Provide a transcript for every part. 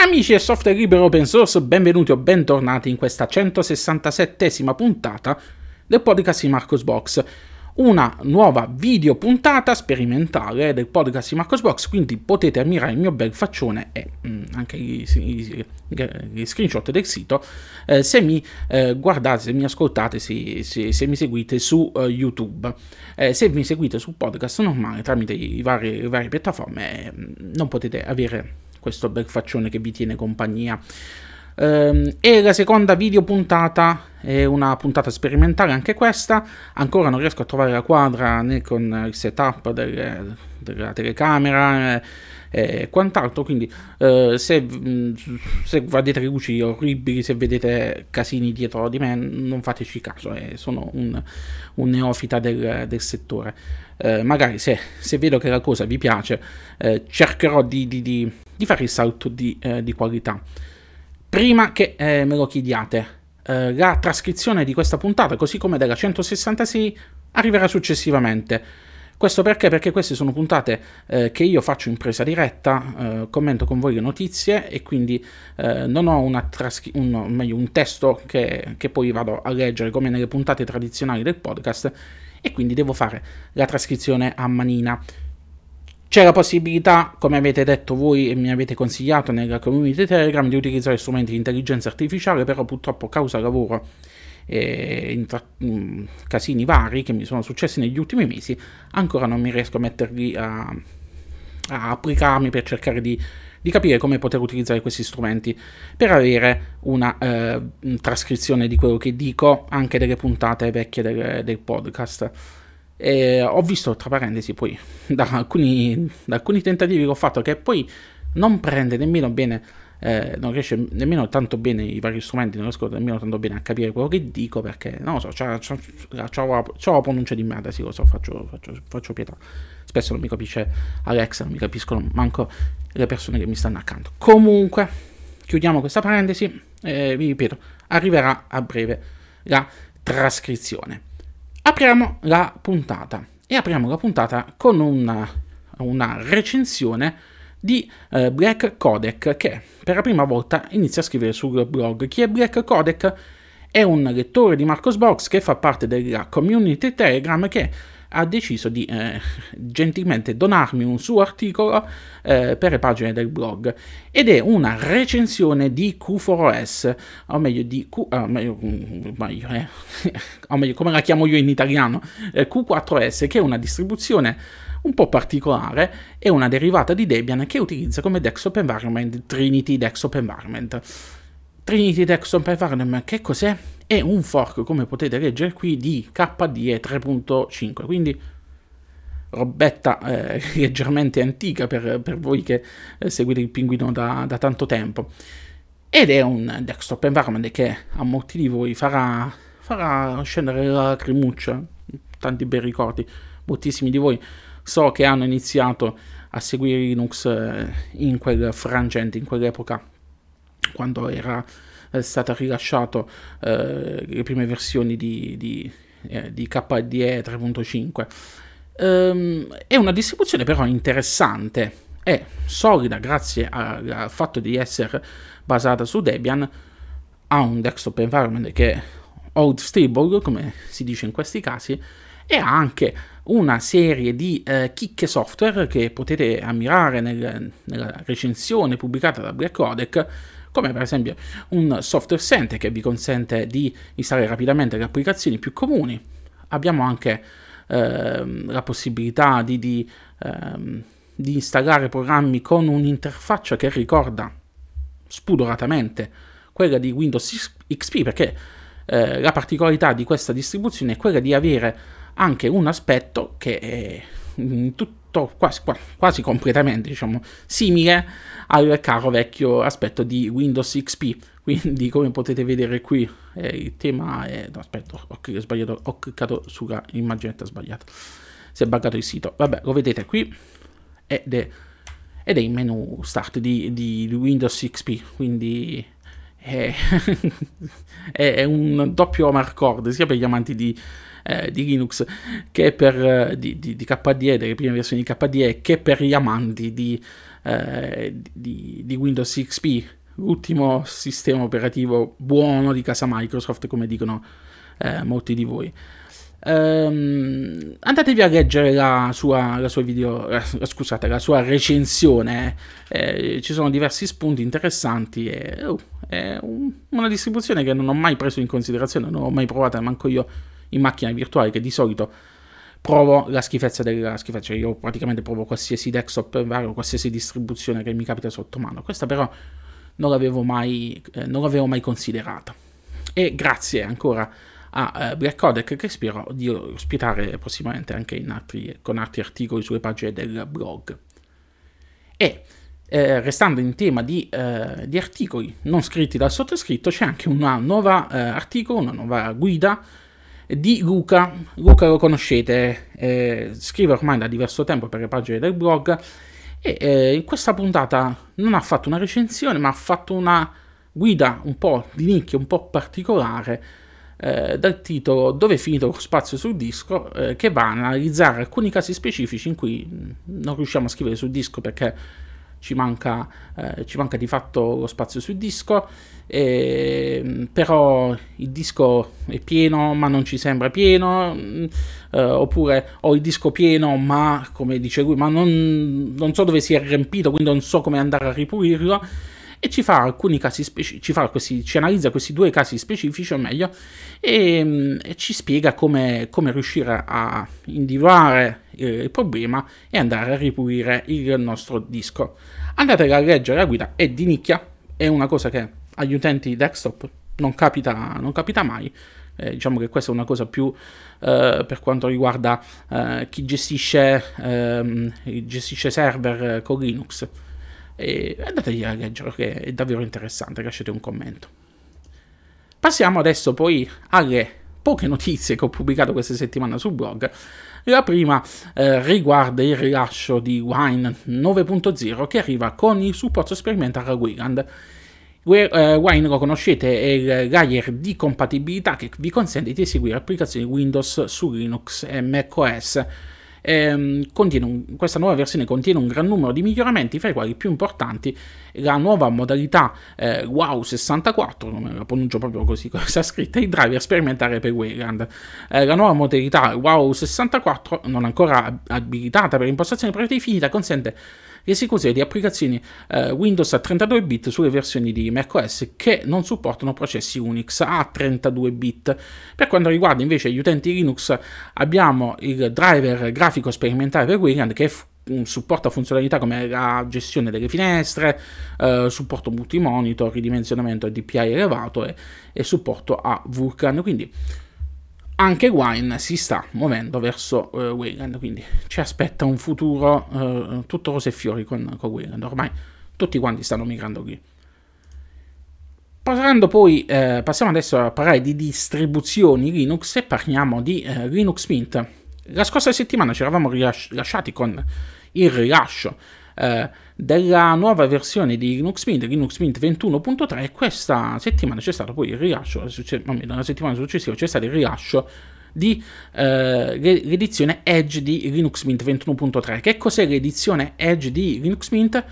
Amici del software libero open source, benvenuti o bentornati in questa 167esima puntata del podcast di Marcos Box. Una nuova video puntata sperimentale del podcast di Marcos Box, quindi potete ammirare il mio bel faccione e mm, anche gli, gli, gli, screenshot del sito eh, se mi eh, guardate, se mi ascoltate, se, se, se mi seguite su uh, YouTube. Eh, se mi seguite sul podcast normale tramite le varie piattaforme mm, non potete avere questo bel faccione che vi tiene compagnia. Um, e la seconda video puntata è una puntata sperimentale anche questa, ancora non riesco a trovare la quadra né con il setup del, della telecamera eh, e quant'altro, quindi uh, se, se vedete luci orribili, se vedete casini dietro di me, non fateci caso, eh, sono un, un neofita del, del settore. Uh, magari se, se, vedo che la cosa vi piace, cercherò di, di, di di fare il salto di, eh, di qualità. Prima che eh, me lo chiediate, eh, la trascrizione di questa puntata, così come della 166, arriverà successivamente. Questo perché? Perché queste sono puntate eh, che io faccio in presa diretta, eh, commento con voi le notizie e quindi eh, non ho trascri- un, meglio, un, testo che, che, poi vado a leggere come nelle puntate tradizionali del podcast e quindi devo fare la trascrizione a manina. C'è la possibilità, come avete detto voi e mi avete consigliato nella community Telegram, di utilizzare strumenti di intelligenza artificiale, però purtroppo causa lavoro e in tra- mm, casini vari che mi sono successi negli ultimi mesi, ancora non mi riesco a metterli a, a applicarmi per cercare di, di, capire come poter utilizzare questi strumenti per avere una eh, trascrizione di quello che dico anche delle puntate vecchie del, del podcast. E ho visto, tra parentesi, poi da alcuni, da alcuni tentativi che ho fatto che poi non prende nemmeno bene, eh, non riesce nemmeno tanto bene i vari strumenti, non riesco nemmeno tanto bene a capire quello che dico perché, non lo so, c'ho, c'ho la pronuncia di merda, sì lo so, faccio, faccio, faccio pietà. Spesso non mi capisce Alexa, non mi capiscono manco le persone che mi stanno accanto. Comunque, chiudiamo questa parentesi e vi ripeto, arriverà a breve la trascrizione apriamo la puntata e apriamo la puntata con una, una recensione di eh, Black Codec che per la prima volta inizia a scrivere sul blog. Chi è Black Codec? È un lettore di Marcos Box che fa parte della community Telegram che ha deciso di eh, gentilmente donarmi un suo articolo eh, per le pagine del blog ed è una recensione di Q4S, o meglio di Q, oh, meglio, meglio, eh, o meglio, come la chiamo io in italiano, eh, Q4S che è una distribuzione un po' particolare, è una derivata di Debian che utilizza come desktop environment Trinity Desktop Environment. Trinity Desktop Environment che cos'è? È un fork, come potete leggere qui, di KDE 3.5, quindi robetta eh, leggermente antica per, per voi che eh, seguite il pinguino da, da, tanto tempo. Ed è un desktop environment che a molti di voi farà, farà scendere la lacrimuccia, tanti bei ricordi. Moltissimi di voi so che hanno iniziato a seguire Linux eh, in quel frangente, in quell'epoca quando era eh, stata rilasciato eh, le prime versioni di, di, eh, di KDE 3.5. Ehm, è una distribuzione però interessante, è solida grazie al fatto di essere basata su Debian, ha un desktop environment che è old stable, come si dice in questi casi, e ha anche una serie di eh, chicche software che potete ammirare nel, nella recensione pubblicata da Black Codec, come per esempio un software center che vi consente di installare rapidamente le applicazioni più comuni. Abbiamo anche ehm, la possibilità di, di, ehm, di installare programmi con un'interfaccia che ricorda spudoratamente quella di Windows XP perché eh, la particolarità di questa distribuzione è quella di avere anche un aspetto che è tutto quasi, quasi completamente diciamo, simile al caro vecchio aspetto di Windows XP. Quindi, come potete vedere qui, eh, il tema è. No, aspetta, ho, sbagliato, ho cliccato sulla immaginetta sbagliata. Si è buggato il sito. Vabbè, lo vedete qui. Ed è, ed è il menu start di, di Windows XP. Quindi è, è un doppio marcord sia per gli amanti di, eh, di Linux che per eh, di, di, di, KDE, delle prime versioni di KDE, che per gli amanti di, eh, di Windows XP, l'ultimo sistema operativo buono di casa Microsoft, come dicono eh, molti di voi. Um, andatevi a leggere la sua, la sua video, eh, scusate, la sua recensione. Eh, ci sono diversi spunti interessanti. E, uh, è un, una distribuzione che non ho mai preso in considerazione, non ho mai provato, manco io in macchina virtuale, che di solito provo la schifezza della schifezza. Io praticamente provo qualsiasi desktop vario, qualsiasi distribuzione che mi capita sotto mano. Questa però non l'avevo mai, eh, non l'avevo mai considerata. E grazie ancora a uh, Black Codec che spero di ospitare prossimamente anche altri, con altri articoli sulle pagine del blog. E eh, restando in tema di, eh, di, articoli non scritti dal sottoscritto, c'è anche un nuovo eh, articolo, una nuova guida di Luca. Luca lo conoscete, eh, scrive ormai da diverso tempo per le pagine del blog e eh, in questa puntata non ha fatto una recensione, ma ha fatto una guida un po' di nicchia, un po' particolare eh, dal titolo Dove è finito lo spazio sul disco, eh, che va a analizzare alcuni casi specifici in cui non riusciamo a scrivere sul disco perché ci manca, eh, ci manca di fatto lo spazio sul disco, e, però il disco è pieno ma non ci sembra pieno, eh, oppure ho il disco pieno ma, come dice lui, ma non, non so dove si è riempito, quindi non so come andare a ripulirlo e ci fa alcuni casi specifici, ci, fa questi, ci analizza questi due casi specifici, o meglio, e, e ci spiega come, come, riuscire a individuare il problema e andare a ripulire il nostro disco. Andate a leggere la guida, è di nicchia, è una cosa che agli utenti desktop non capita, non capita mai. Eh, diciamo che questa è una cosa più eh, per quanto riguarda eh, chi gestisce, ehm, gestisce server con Linux e andategli a leggere che è davvero interessante, lasciate un commento. Passiamo adesso poi alle poche notizie che ho pubblicato questa settimana sul blog. La prima eh, riguarda il rilascio di Wine 9.0 che arriva con il supporto sperimentale a Wayland. Eh, Wine lo conoscete, è il layer di compatibilità che vi consente di eseguire applicazioni Windows su Linux e macOS ehm, un, questa nuova versione contiene un gran numero di miglioramenti, fra i quali i più importanti la nuova modalità eh, WOW 64, come la pronuncio proprio così come sta scritta, il driver sperimentare per Wayland. Eh, la nuova modalità WOW 64, non ancora abilitata per impostazione predefinita, consente l'esecuzione di applicazioni eh, Windows a 32 bit sulle versioni di macOS che non supportano processi Unix a 32 bit. Per quanto riguarda invece gli utenti Linux abbiamo il driver grafico sperimentale per Wayland che f- supporta funzionalità come la gestione delle finestre, eh, supporto multimonitor, ridimensionamento a DPI elevato e, e supporto a Vulkan. Quindi anche Wine si sta muovendo verso uh, Wayland, quindi ci aspetta un futuro uh, tutto rose e fiori con, con Wayland. Ormai tutti quanti stanno migrando qui. Parlando poi, eh, passiamo adesso a parlare di distribuzioni Linux e parliamo di eh, Linux Mint. La scorsa settimana ci eravamo rilasciati con il rilascio eh, della nuova versione di Linux Mint, Linux Mint 21.3 e questa settimana c'è stato poi il rilascio, la settimana successiva c'è stato il rilascio di eh, l'edizione Edge di Linux Mint 21.3. Che cos'è l'edizione Edge di Linux Mint?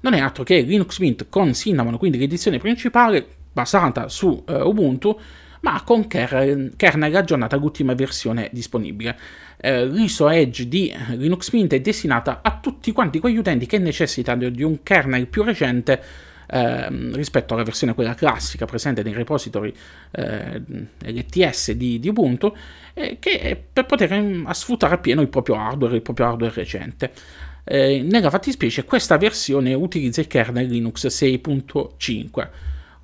Non è altro che Linux Mint con Cinnamon, quindi l'edizione principale basata su eh, Ubuntu, ma con kernel, kernel aggiornata all'ultima versione disponibile eh, l'ISO Edge di Linux Mint è destinata a tutti quanti quegli utenti che necessitano di un kernel più recente eh, rispetto alla versione quella classica presente nei repository eh, LTS di, di Ubuntu, eh, che per poter mm, sfruttare appieno il proprio hardware, il proprio hardware recente. Eh, nella fattispecie questa versione utilizza il kernel Linux 6.5.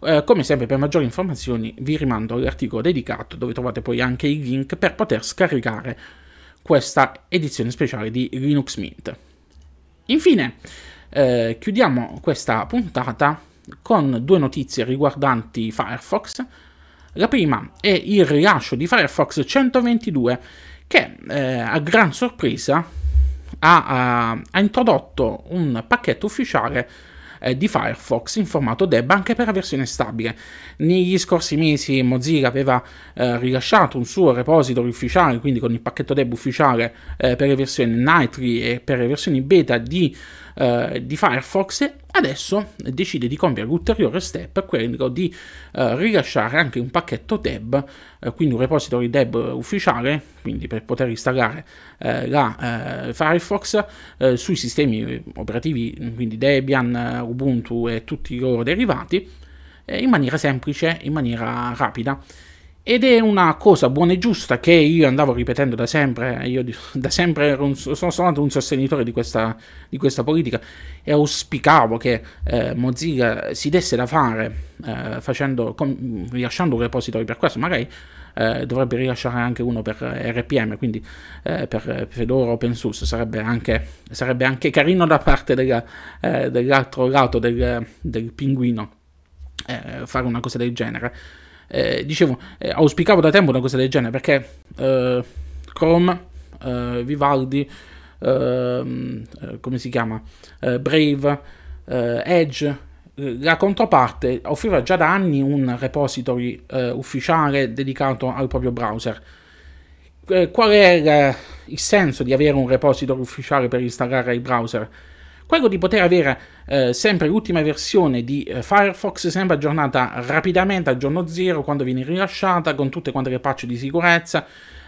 Eh, come sempre per maggiori informazioni vi rimando all'articolo dedicato dove trovate poi anche il link per poter scaricare questa edizione speciale di Linux Mint. Infine, eh, chiudiamo questa puntata con due notizie riguardanti Firefox. La prima è il rilascio di Firefox 122 che eh, a gran sorpresa ha, ha, ha, introdotto un pacchetto ufficiale eh, di Firefox in formato DEB anche per la versione stabile. Negli scorsi mesi Mozilla aveva eh, rilasciato un suo repository ufficiale, quindi con il pacchetto DEB ufficiale eh, per le versioni Nightly e per le versioni beta di eh, di Firefox adesso decide di compiere l'ulteriore step, quello di eh, rilasciare anche un pacchetto deb, eh, quindi un repository deb ufficiale, quindi per poter installare eh, la eh, Firefox sui sistemi operativi, quindi Debian, Ubuntu e tutti i loro derivati, in maniera semplice, in maniera rapida. Ed è una cosa buona e giusta che io andavo ripetendo da sempre, io da sempre un, sono stato un sostenitore di questa, di questa politica e auspicavo che eh, Mozilla si desse da fare eh, facendo, com, rilasciando un repository per questo, magari eh, dovrebbe rilasciare anche uno per RPM, quindi eh, per Fedora OpenSUSE sarebbe anche, sarebbe anche carino da parte della, eh, dell'altro lato del, del pinguino eh, fare una cosa del genere eh, dicevo, eh, auspicavo da tempo una cosa del genere perché eh, Chrome, eh, Vivaldi, ehm, eh, come si chiama, Brave, Edge, la controparte offriva già da anni un repository ufficiale dedicato al proprio browser. qual è il senso di avere un repository ufficiale per installare il browser? Quello di poter avere eh, sempre l'ultima versione di eh, Firefox sempre aggiornata rapidamente al giorno zero quando viene rilasciata con tutte quante le patch di sicurezza,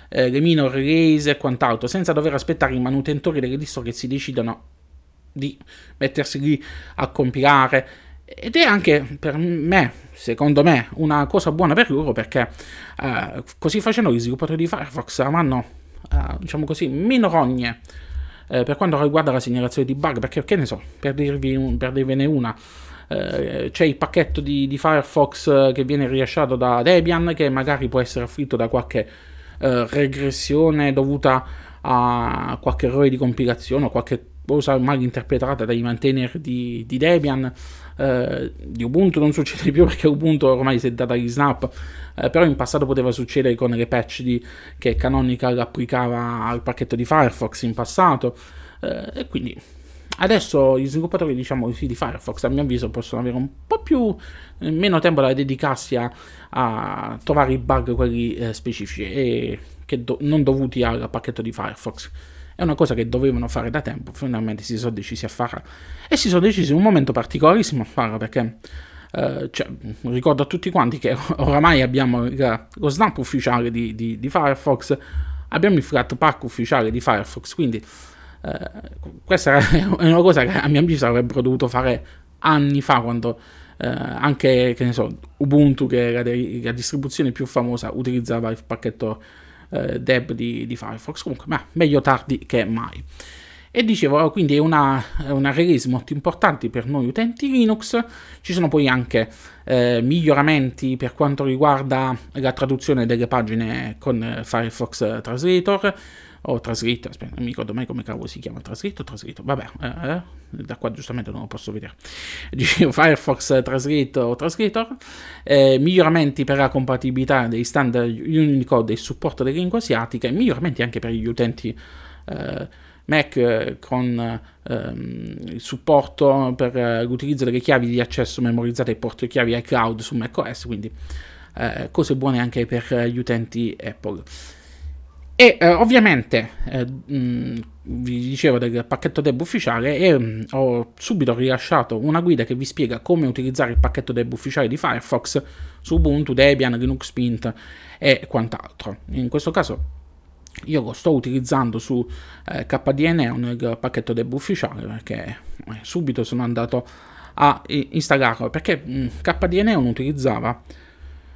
eh, le minor release e quant'altro, senza dover aspettare i manutentori delle distro che si decidono di mettersi lì a compilare. Ed è anche per me, secondo me, una cosa buona per loro perché eh, così facendo gli sviluppatori di Firefox avranno, eh, diciamo così, meno rogne eh, per quanto riguarda la segnalazione di bug, perché che ne so, per, dirvi per dirvene una, eh, c'è il pacchetto di, di, Firefox eh, che viene rilasciato da Debian che magari può essere afflitto da qualche eh, regressione dovuta a qualche errore di compilazione o qualche cosa mal interpretata dai maintainer di, di Debian. Eh, di Ubuntu non succede più perché Ubuntu ormai si è data agli snap, eh, però in passato poteva succedere con le patch di, che Canonical applicava al pacchetto di Firefox in passato. Eh, e quindi adesso gli sviluppatori diciamo di Firefox a mio avviso possono avere un po' più eh, meno tempo da dedicarsi a, a trovare i bug quelli eh, specifici e do, non dovuti al pacchetto di Firefox è una cosa che dovevano fare da tempo, finalmente si sono decisi a farla. E si sono decisi in un momento particolarissimo a farla perché eh, cioè, ricordo a tutti quanti che oramai abbiamo lo snap ufficiale di, di, di, Firefox, abbiamo il Flatpak ufficiale di Firefox, quindi eh, questa è una cosa che a mio avviso avrebbero dovuto fare anni fa quando eh, anche che ne so, Ubuntu che la, la distribuzione più famosa utilizzava il pacchetto eh, deb di, di, Firefox. Comunque, ma meglio tardi che mai. E dicevo, quindi è una, una, release molto importante per noi utenti Linux. Ci sono poi anche eh, miglioramenti per quanto riguarda la traduzione delle pagine con Firefox Translator o Translator, aspetta, non mi ricordo mai come cavolo si chiama, Translator, Translator, vabbè, eh, eh, da qua giustamente non lo posso vedere. Dicevo Firefox Translator Translator, eh, miglioramenti per la compatibilità dei standard Unicode e il supporto delle lingue asiatiche, miglioramenti anche per gli utenti eh, Mac eh, con ehm, il supporto per eh, l'utilizzo delle chiavi di accesso memorizzate e porto chiavi iCloud su macOS, quindi cose buone anche per gli utenti Apple. E eh, ovviamente eh, mh, vi dicevo del pacchetto deb ufficiale e mh, ho subito rilasciato una guida che vi spiega come utilizzare il pacchetto deb ufficiale di Firefox su Ubuntu, Debian, Linux Mint e quant'altro. In questo caso io lo sto utilizzando su eh, KDNeo nel pacchetto deb ufficiale perché eh, subito sono andato a installarlo perché mh, KDNeo non utilizzava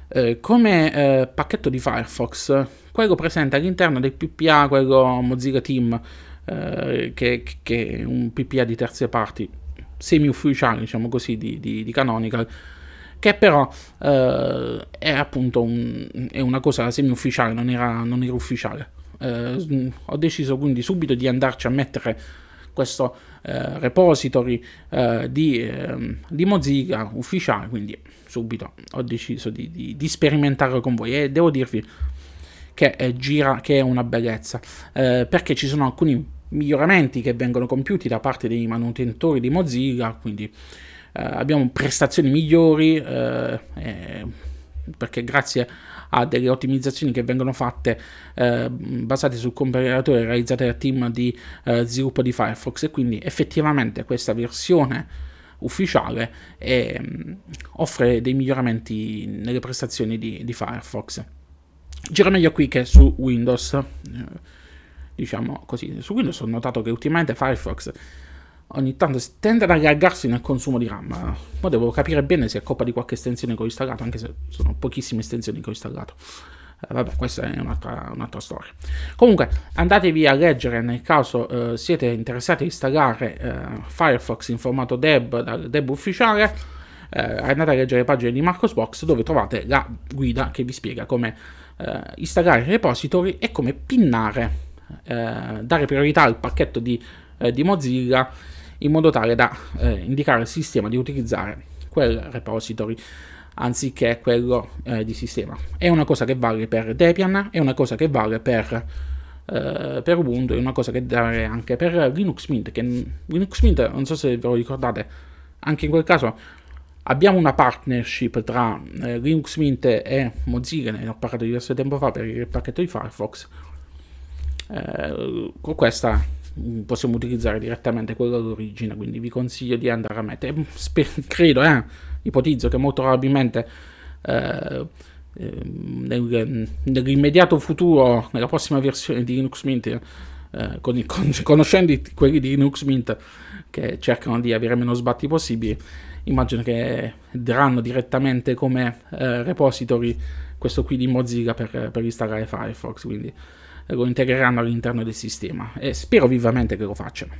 eh, come eh, pacchetto di Firefox, quello presente all'interno del PPA, quello Mozilla Team, eh, che, che, è un PPA di terze parti, semi-ufficiale, diciamo così, di, di, di Canonical, che però eh, è appunto un, è una cosa semi-ufficiale, non era, non era ufficiale. Eh, ho deciso quindi subito di andarci a mettere questo eh, repository eh, di, eh, di, Mozilla ufficiale, quindi subito ho deciso di, di, di sperimentarlo con voi. E devo dirvi che eh, gira, che è una bellezza, eh, perché ci sono alcuni miglioramenti che vengono compiuti da parte dei manutentori di Mozilla, quindi abbiamo prestazioni migliori eh, perché grazie a delle ottimizzazioni che vengono fatte eh, basate sul comparatore realizzate dal team di eh, sviluppo di Firefox e quindi effettivamente questa versione ufficiale e, mm, offre dei miglioramenti nelle prestazioni di, di, Firefox. Gira meglio qui che su Windows. Eh, diciamo così, su Windows ho notato che ultimamente Firefox ogni tanto tende ad allargarsi nel consumo di RAM. Ma devo capire bene se è colpa di qualche estensione che ho installato, anche se sono pochissime estensioni che ho installato. Eh, vabbè, questa è un'altra, un'altra, storia. Comunque, andatevi a leggere nel caso eh, siete interessati a installare eh, Firefox in formato DEB dal DEB ufficiale. Eh, andate a leggere le pagine di Marcosbox dove trovate la guida che vi spiega come eh, installare i repository e come pinnare, eh, dare priorità al pacchetto di, di Mozilla in modo tale da indicare al sistema di utilizzare quel repository anziché quello eh, di sistema. È una cosa che vale per Debian, è una cosa che vale per, eh, per Ubuntu, è una cosa che vale anche per Linux Mint, che Linux Mint, non so se ve lo ricordate, anche in quel caso abbiamo una partnership tra eh, Linux Mint e Mozilla, ne ho parlato diverso tempo fa per il pacchetto di Firefox. Eh, con questa possiamo utilizzare direttamente quello all'origine, quindi vi consiglio di andare a mettere, credo, eh, ipotizzo che molto probabilmente eh, ehm, nel, nell'immediato futuro, nella prossima versione di Linux Mint, eh, con, con, conoscendo quelli di Linux Mint che cercano di avere meno sbatti possibili, immagino che daranno direttamente come eh, repository questo qui di Mozilla per, per installare Firefox, quindi lo integreranno all'interno del sistema e spero vivamente che lo facciano.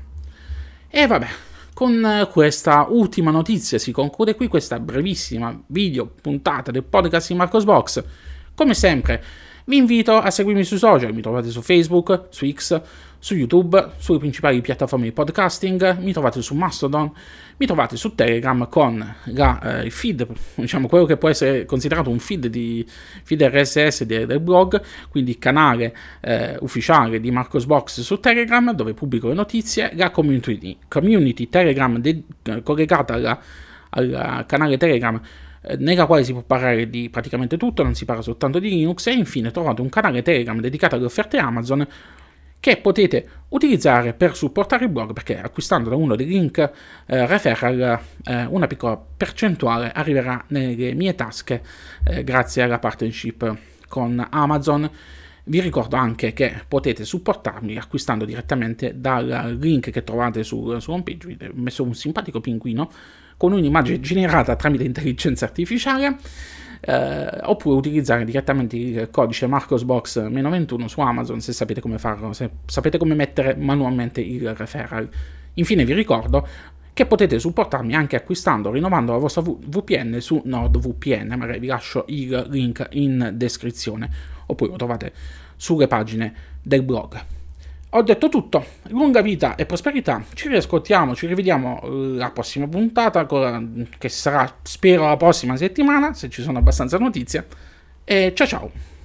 E vabbè, con questa ultima notizia si conclude qui questa brevissima video puntata del podcast di Marcos Box. Come sempre, vi invito a seguirmi sui social, mi trovate su Facebook, su X, su YouTube, sulle principali piattaforme di podcasting, mi trovate su Mastodon, mi trovate su Telegram con la, eh, il feed, diciamo quello che può essere considerato un feed, di, feed RSS di, del blog, quindi canale eh, ufficiale di Marcos Box su Telegram dove pubblico le notizie, la community, community Telegram de- collegata alla, al canale Telegram eh, nella quale si può parlare di praticamente tutto, non si parla soltanto di Linux e infine trovate un canale Telegram dedicato alle offerte Amazon che potete utilizzare per supportare il blog perché acquistando da uno dei link eh, referral eh, una piccola percentuale arriverà nelle mie tasche eh, grazie alla partnership con Amazon. Vi ricordo anche che potete supportarmi acquistando direttamente dal link che trovate su, su homepage. Vi ho messo un simpatico pinguino con un'immagine generata tramite intelligenza artificiale. Eh, oppure utilizzare direttamente il codice MarcosBox-21 su Amazon se sapete come farlo, se sapete come mettere manualmente il referral. Infine vi ricordo che potete supportarmi anche acquistando, rinnovando la vostra VPN su NordVPN, magari vi lascio il link in descrizione, oppure lo trovate sulle pagine del blog. Ho detto tutto, lunga vita e prosperità, ci riascoltiamo, ci rivediamo eh, la prossima puntata, che sarà spero la prossima settimana, se ci sono abbastanza notizie, e ciao ciao!